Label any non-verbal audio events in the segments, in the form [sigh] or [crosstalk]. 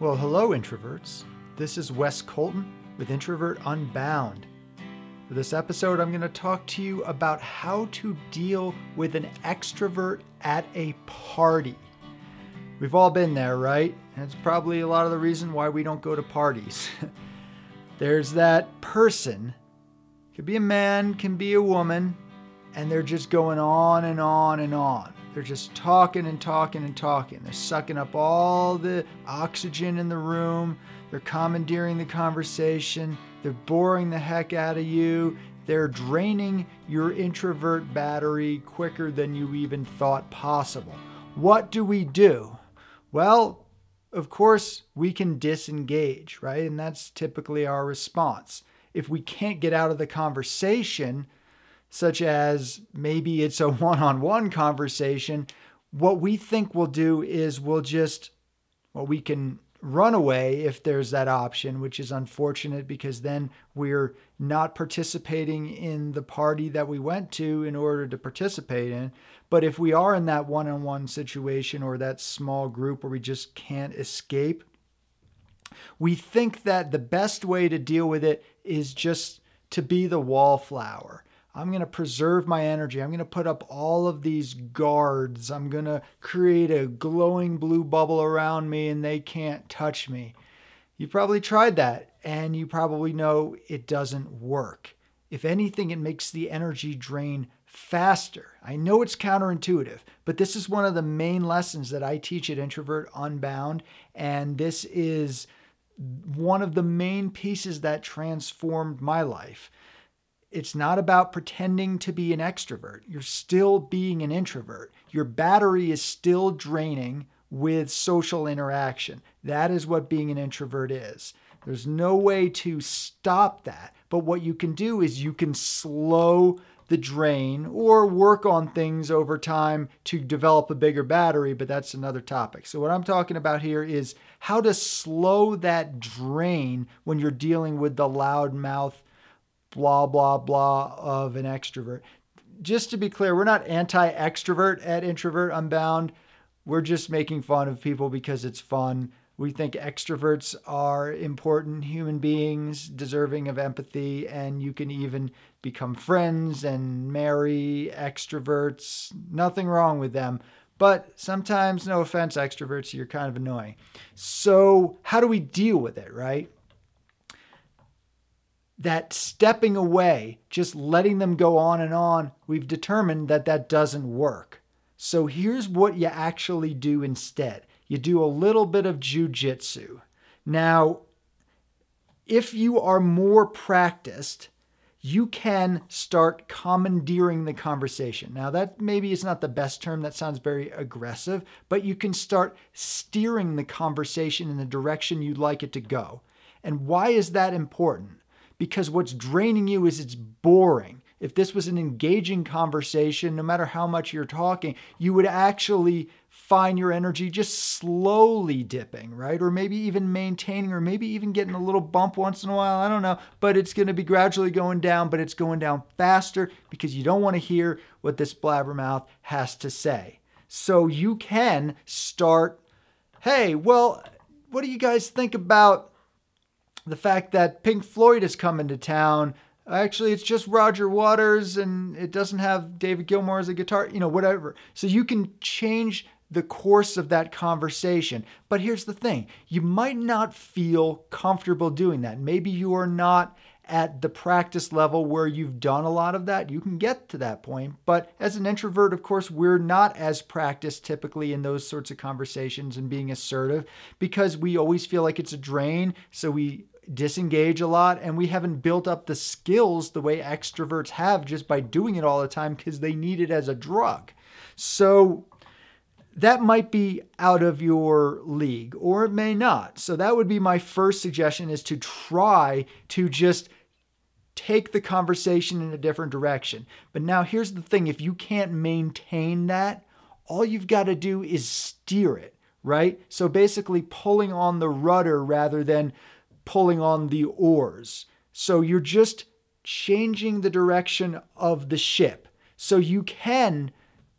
Well, hello, introverts. This is Wes Colton with Introvert Unbound. For this episode, I'm going to talk to you about how to deal with an extrovert at a party. We've all been there, right? And it's probably a lot of the reason why we don't go to parties. [laughs] There's that person, could be a man, can be a woman, and they're just going on and on and on. They're just talking and talking and talking. They're sucking up all the oxygen in the room. They're commandeering the conversation. They're boring the heck out of you. They're draining your introvert battery quicker than you even thought possible. What do we do? Well, of course, we can disengage, right? And that's typically our response. If we can't get out of the conversation, such as maybe it's a one on one conversation, what we think we'll do is we'll just, well, we can run away if there's that option, which is unfortunate because then we're not participating in the party that we went to in order to participate in. But if we are in that one on one situation or that small group where we just can't escape, we think that the best way to deal with it is just to be the wallflower I'm going to preserve my energy. I'm going to put up all of these guards. I'm going to create a glowing blue bubble around me and they can't touch me. You've probably tried that and you probably know it doesn't work. If anything, it makes the energy drain faster. I know it's counterintuitive, but this is one of the main lessons that I teach at Introvert Unbound. And this is one of the main pieces that transformed my life it's not about pretending to be an extrovert. You're still being an introvert. Your battery is still draining with social interaction. That is what being an introvert is. There's no way to stop that. But what you can do is you can slow the drain or work on things over time to develop a bigger battery, but that's another topic. So, what I'm talking about here is how to slow that drain when you're dealing with the loud mouth blah, blah, blah of an extrovert. Just to be clear, we're not anti extrovert at Introvert Unbound. We're just making fun of people because it's fun. We think extroverts are important human beings deserving of empathy, and you can even become friends and marry extroverts. Nothing wrong with them. But sometimes, no offense, extroverts, you're kind of annoying. So, how do we deal with it, right? That stepping away, just letting them go on and on, we've determined that that doesn't work. So here's what you actually do instead you do a little bit of jujitsu. Now, if you are more practiced, you can start commandeering the conversation. Now, that maybe is not the best term, that sounds very aggressive, but you can start steering the conversation in the direction you'd like it to go. And why is that important? Because what's draining you is it's boring. If this was an engaging conversation, no matter how much you're talking, you would actually find your energy just slowly dipping, right? Or maybe even maintaining, or maybe even getting a little bump once in a while. I don't know. But it's going to be gradually going down, but it's going down faster because you don't want to hear what this blabbermouth has to say. So you can start, hey, well, what do you guys think about the fact that Pink Floyd is coming to town. Actually, it's just Roger Waters and it doesn't have David Gilmour as a guitar, you know, whatever. So you can change the course of that conversation. But here's the thing you might not feel comfortable doing that. Maybe you are not at the practice level where you've done a lot of that. You can get to that point. But as an introvert, of course, we're not as practiced typically in those sorts of conversations and being assertive because we always feel like it's a drain. So we disengage a lot and we haven't built up the skills the way extroverts have just by doing it all the time because they need it as a drug. So that might be out of your league or it may not. So that would be my first suggestion is to try to just take the conversation in a different direction. But now here's the thing, if you can't maintain that, all you've got to do is steer it, right? So basically pulling on the rudder rather than pulling on the oars. So you're just changing the direction of the ship. So you can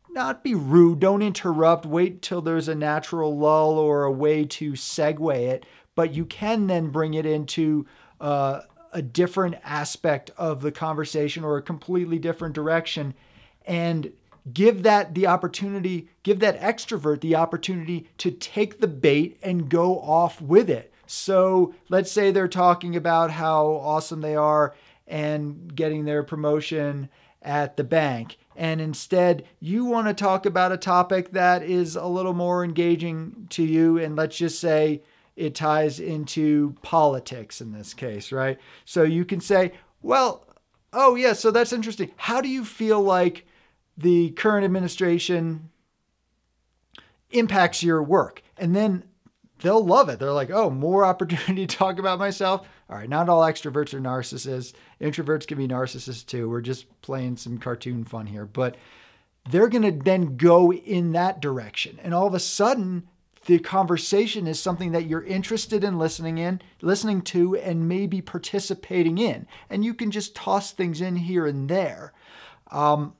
not be rude, don't interrupt, wait till there's a natural lull or a way to segue it, but you can then bring it into uh, a different aspect of the conversation or a completely different direction and give that the opportunity, give that extrovert the opportunity to take the bait and go off with it. So let's say they're talking about how awesome they are and getting their promotion at the bank. And instead, you want to talk about a topic that is a little more engaging to you. And let's just say it ties into politics in this case, right? So you can say, well, oh, yeah, so that's interesting. How do you feel like the current administration impacts your work? And then they'll love it. They're like, oh, more [laughs] opportunity to talk about myself. All right, not all extroverts are narcissists. Introverts can be narcissists too. We're just playing some cartoon fun here. But they're going to then go in that direction. And all of a sudden, the conversation is something that you're interested in listening in, listening to, and maybe participating in. And you can just toss things in here and there. Um,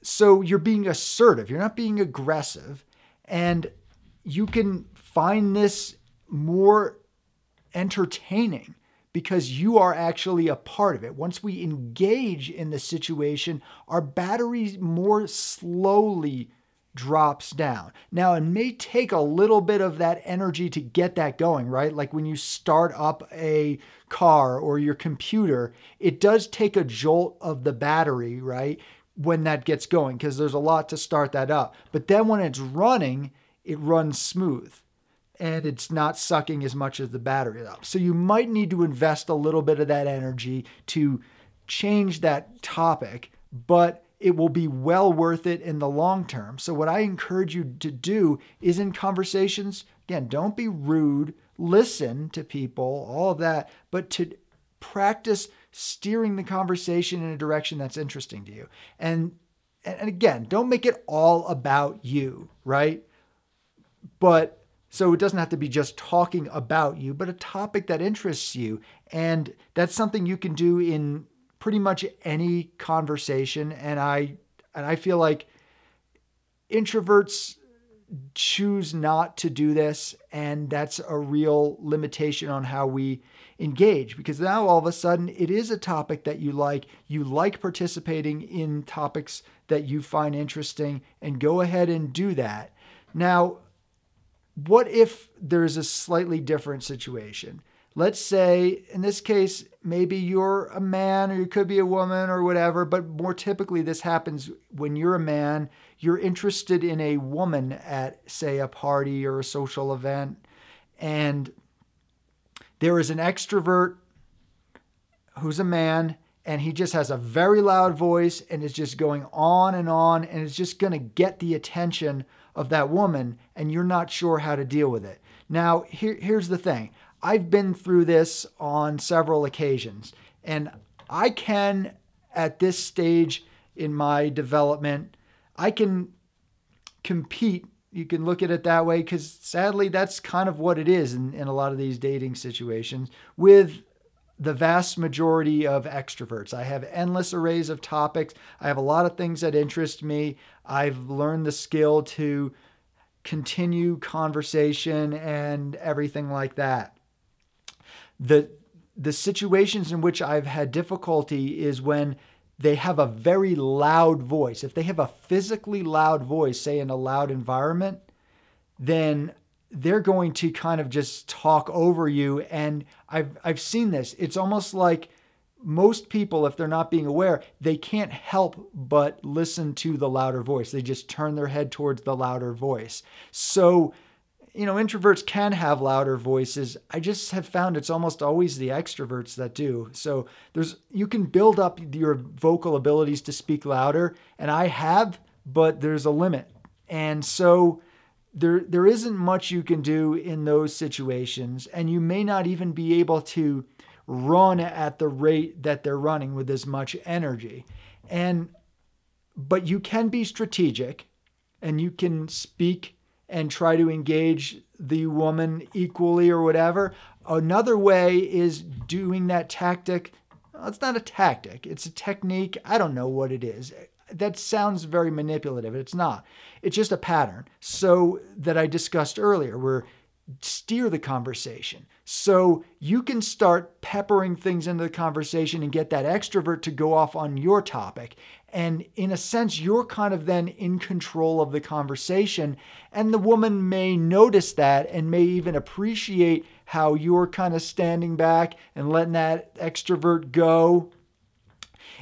so you're being assertive, you're not being aggressive. And you can find this more entertaining because you are actually a part of it. Once we engage in the situation, our battery more slowly drops down. Now, it may take a little bit of that energy to get that going, right? Like when you start up a car or your computer, it does take a jolt of the battery, right? When that gets going, because there's a lot to start that up. But then when it's running, it runs smooth and it's not sucking as much as the battery up. So you might need to invest a little bit of that energy to change that topic, but it will be well worth it in the long term. So, what I encourage you to do is in conversations, again, don't be rude, listen to people, all of that, but to practice steering the conversation in a direction that's interesting to you. And and again, don't make it all about you, right? But so it doesn't have to be just talking about you, but a topic that interests you. And that's something you can do in pretty much any conversation. And I and I feel like introverts choose not to do this. And that's a real limitation on how we engage because now all of a sudden it is a topic that you like. You like participating in topics that you find interesting and go ahead and do that. Now what if there's a slightly different situation? Let's say in this case maybe you're a man or you could be a woman or whatever but more typically this happens when you're a man you're interested in a woman at say a party or a social event and there is an extrovert who's a man and he just has a very loud voice and is just going on and on and is just going to get the attention of that woman and you're not sure how to deal with it now here, here's the thing I've been through this on several occasions, and I can, at this stage in my development, I can compete. You can look at it that way because sadly, that's kind of what it is in, in a lot of these dating situations with the vast majority of extroverts. I have endless arrays of topics. I have a lot of things that interest me. I've learned the skill to continue conversation and everything like that the the situations in which I've had difficulty is when they have a very loud voice. If they have a physically loud voice, say in a loud environment, then they're going to kind of just talk over you. And I've I've seen this. It's almost like most people, if they're not being aware, they can't help but listen to the louder voice. They just turn their head towards the louder voice. So you know, introverts can have louder voices. I just have found it's almost always the extroverts that do. So there's you can build up your vocal abilities to speak louder, and I have, but there's a limit. And so there there isn't much you can do in those situations, and you may not even be able to run at the rate that they're running with as much energy. And but you can be strategic and you can speak and try to engage the woman equally or whatever. Another way is doing that tactic. It's not a tactic, it's a technique. I don't know what it is. That sounds very manipulative. It's not. It's just a pattern. So that I discussed earlier, where steer the conversation. So you can start peppering things into the conversation and get that extrovert to go off on your topic. And in a sense, you're kind of then in control of the conversation. And the woman may notice that and may even appreciate how you're kind of standing back and letting that extrovert go.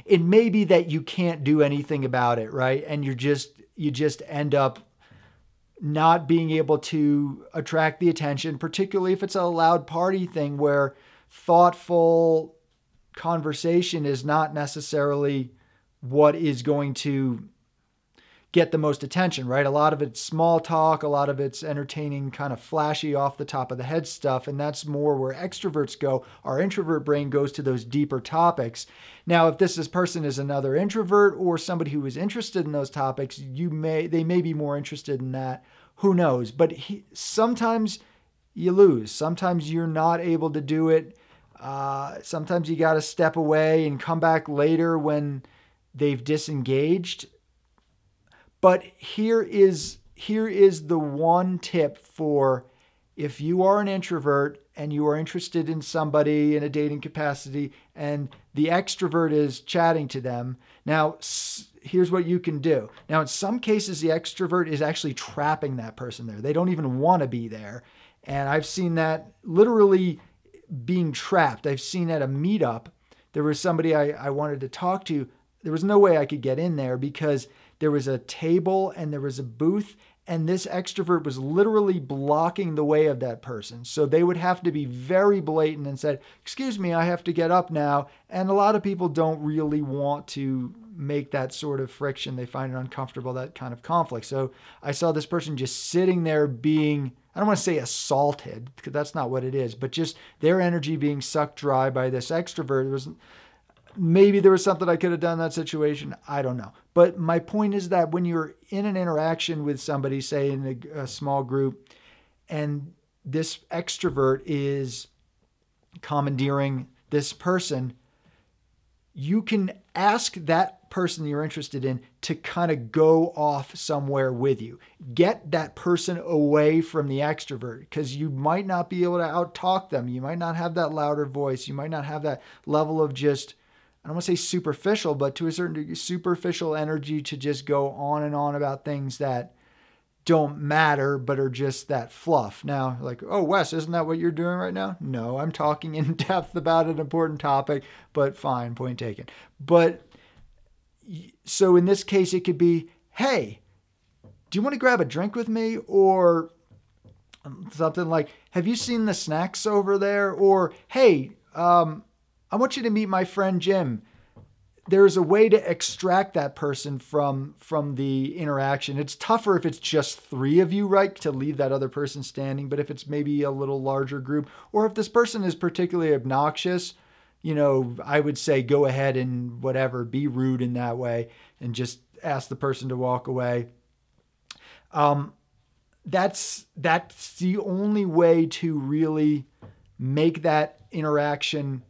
It may be that you can't do anything about it, right? And you're just, you just end up not being able to attract the attention, particularly if it's a loud party thing where thoughtful conversation is not necessarily what is going to get the most attention, right? A lot of it's small talk, a lot of it's entertaining, kind of flashy, off the top of the head stuff. And that's more where extroverts go. Our introvert brain goes to those deeper topics. Now, if this is person is another introvert or somebody who is interested in those topics, you may they may be more interested in that. Who knows? But he, sometimes you lose. Sometimes you're not able to do it. Uh, sometimes you got to step away and come back later when they've disengaged but here is here is the one tip for if you are an introvert and you are interested in somebody in a dating capacity and the extrovert is chatting to them. Now, here's what you can do. Now, in some cases, the extrovert is actually trapping that person there. They don't even want to be there. And I've seen that literally being trapped. I've seen at a meetup, there was somebody I, I wanted to talk to. There was no way I could get in there because there was a table and there was a booth and this extrovert was literally blocking the way of that person. So they would have to be very blatant and said, "Excuse me, I have to get up now." And a lot of people don't really want to make that sort of friction. They find it uncomfortable that kind of conflict. So I saw this person just sitting there being I don't want to say assaulted because that's not what it is, but just their energy being sucked dry by this extrovert. It was maybe there was something I could have done in that situation. I don't know. But my point is that when you're in an interaction with somebody, say in a, a small group, and this extrovert is commandeering this person, you can ask that person you're interested in to kind of go off somewhere with you. Get that person away from the extrovert because you might not be able to outtalk them. You might not have that louder voice. You might not have that level of just I don't want to say superficial, but to a certain degree, superficial energy to just go on and on about things that don't matter, but are just that fluff. Now, like, oh, Wes, isn't that what you're doing right now? No, I'm talking [laughs] in depth about an important topic, but fine, point taken. But so in this case, it could be, hey, do you want to grab a drink with me? Or something like, have you seen the snacks over there? Or, hey, um, I want you to meet my friend Jim. There's a way to extract that person from from the interaction. It's tougher if it's just three of you, right? To leave that other person standing. But if it's maybe a little larger group, or if this person is particularly obnoxious, you know, I would say go ahead and whatever, be rude in that way, and just ask the person to walk away. Um, that's that's the only way to really make that interaction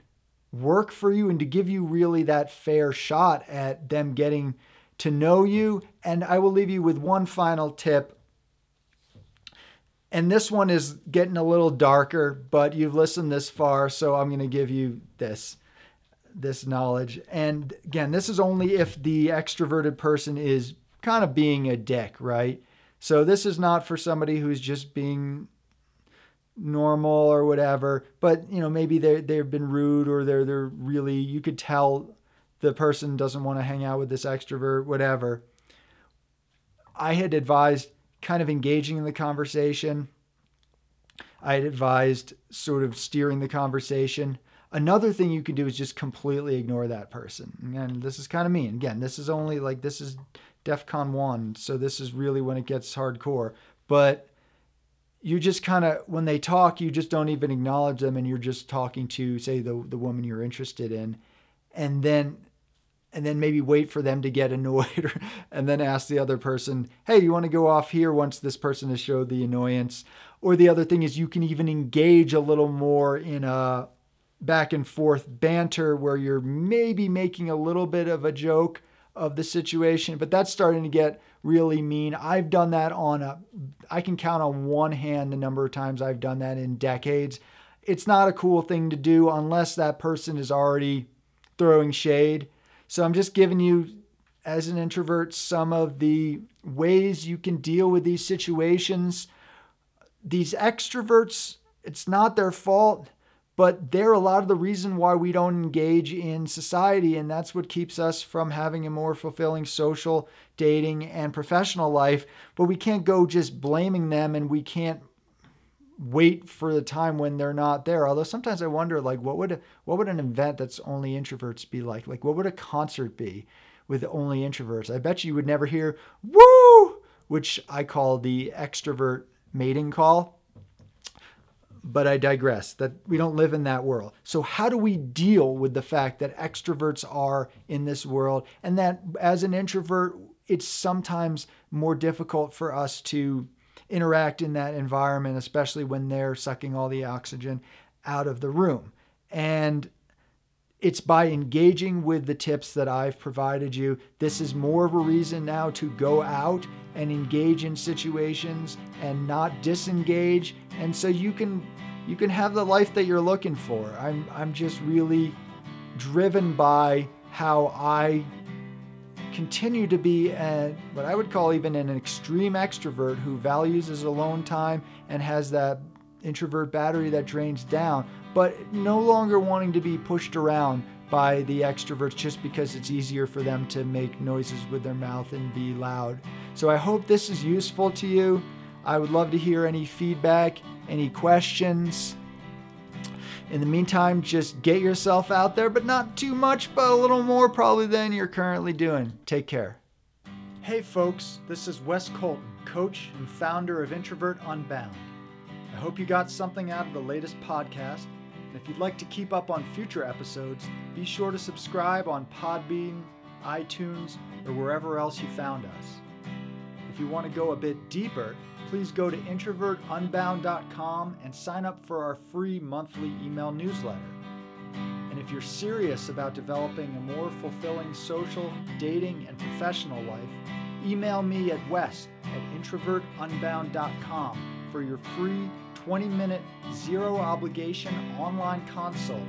work for you and to give you really that fair shot at them getting to know you. And I will leave you with one final tip. And this one is getting a little darker, but you've listened this far, so I'm going to give you this this knowledge. And again, this is only if the extroverted person is kind of being a dick, right? So this is not for somebody who's just being normal or whatever but you know maybe they they've been rude or they're they're really you could tell the person doesn't want to hang out with this extrovert whatever. I had advised kind of engaging in the conversation. I had advised sort of steering the conversation. Another thing you can do is just completely ignore that person. And this is kind of mean. Again this is only like this is defcon 1 so this is really when it gets hardcore. But you just kind of when they talk you just don't even acknowledge them and you're just talking to say the the woman you're interested in and then and then maybe wait for them to get [laughs] annoyed or, and then ask the other person hey you want to go off here once this person has showed the annoyance or the other thing is you can even engage a little more in a back and forth banter where you're maybe making a little bit of a joke of the situation, but that's starting to get really mean. I've done that on a, I can count on one hand the number of times I've done that in decades. It's not a cool thing to do unless that person is already throwing shade. So I'm just giving you, as an introvert, some of the ways you can deal with these situations. These extroverts, it's not their fault but they're a lot of the reason why we don't engage in society and that's what keeps us from having a more fulfilling social dating and professional life. But we can't go just blaming them and we can't wait for the time when they're not there. Although sometimes i wonder like what would what would an event that's only introverts be like? Like what would a concert be with only introverts? I bet you would never hear woo! which i call the extrovert mating call but I digress. That we don't live in that world. So how do we deal with the fact that extroverts are in this world and that as an introvert it's sometimes more difficult for us to interact in that environment especially when they're sucking all the oxygen out of the room. And it's by engaging with the tips that I've provided you. This is more of a reason now to go out and engage in situations and not disengage. And so you can you can have the life that you're looking for. I'm I'm just really driven by how I continue to be a, what I would call even an extreme extrovert who values his alone time and has that introvert battery that drains down, but no longer wanting to be pushed around by the extroverts just because it's easier for them to make noises with their mouth and be loud. So I hope this is useful to you. I would love to hear any feedback, any questions. In the meantime, just get yourself out there, but not too much, but a little more probably than you're currently doing. Take care. Hey, folks, this is Wes Colton, coach and founder of Introvert Unbound. I hope you got something out of the latest podcast. And if you'd like to keep up on future episodes, be sure to subscribe on Podbean, iTunes, or wherever else you found us. If you want to go a bit deeper, please go to introvertunbound.com and sign up for our free monthly email newsletter. And if you're serious about developing a more fulfilling social, dating, and professional life, email me at wes at introvertunbound.com for your free 20 minute, zero obligation online consult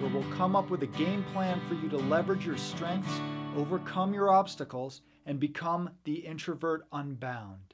where we'll come up with a game plan for you to leverage your strengths, overcome your obstacles, and become the introvert unbound.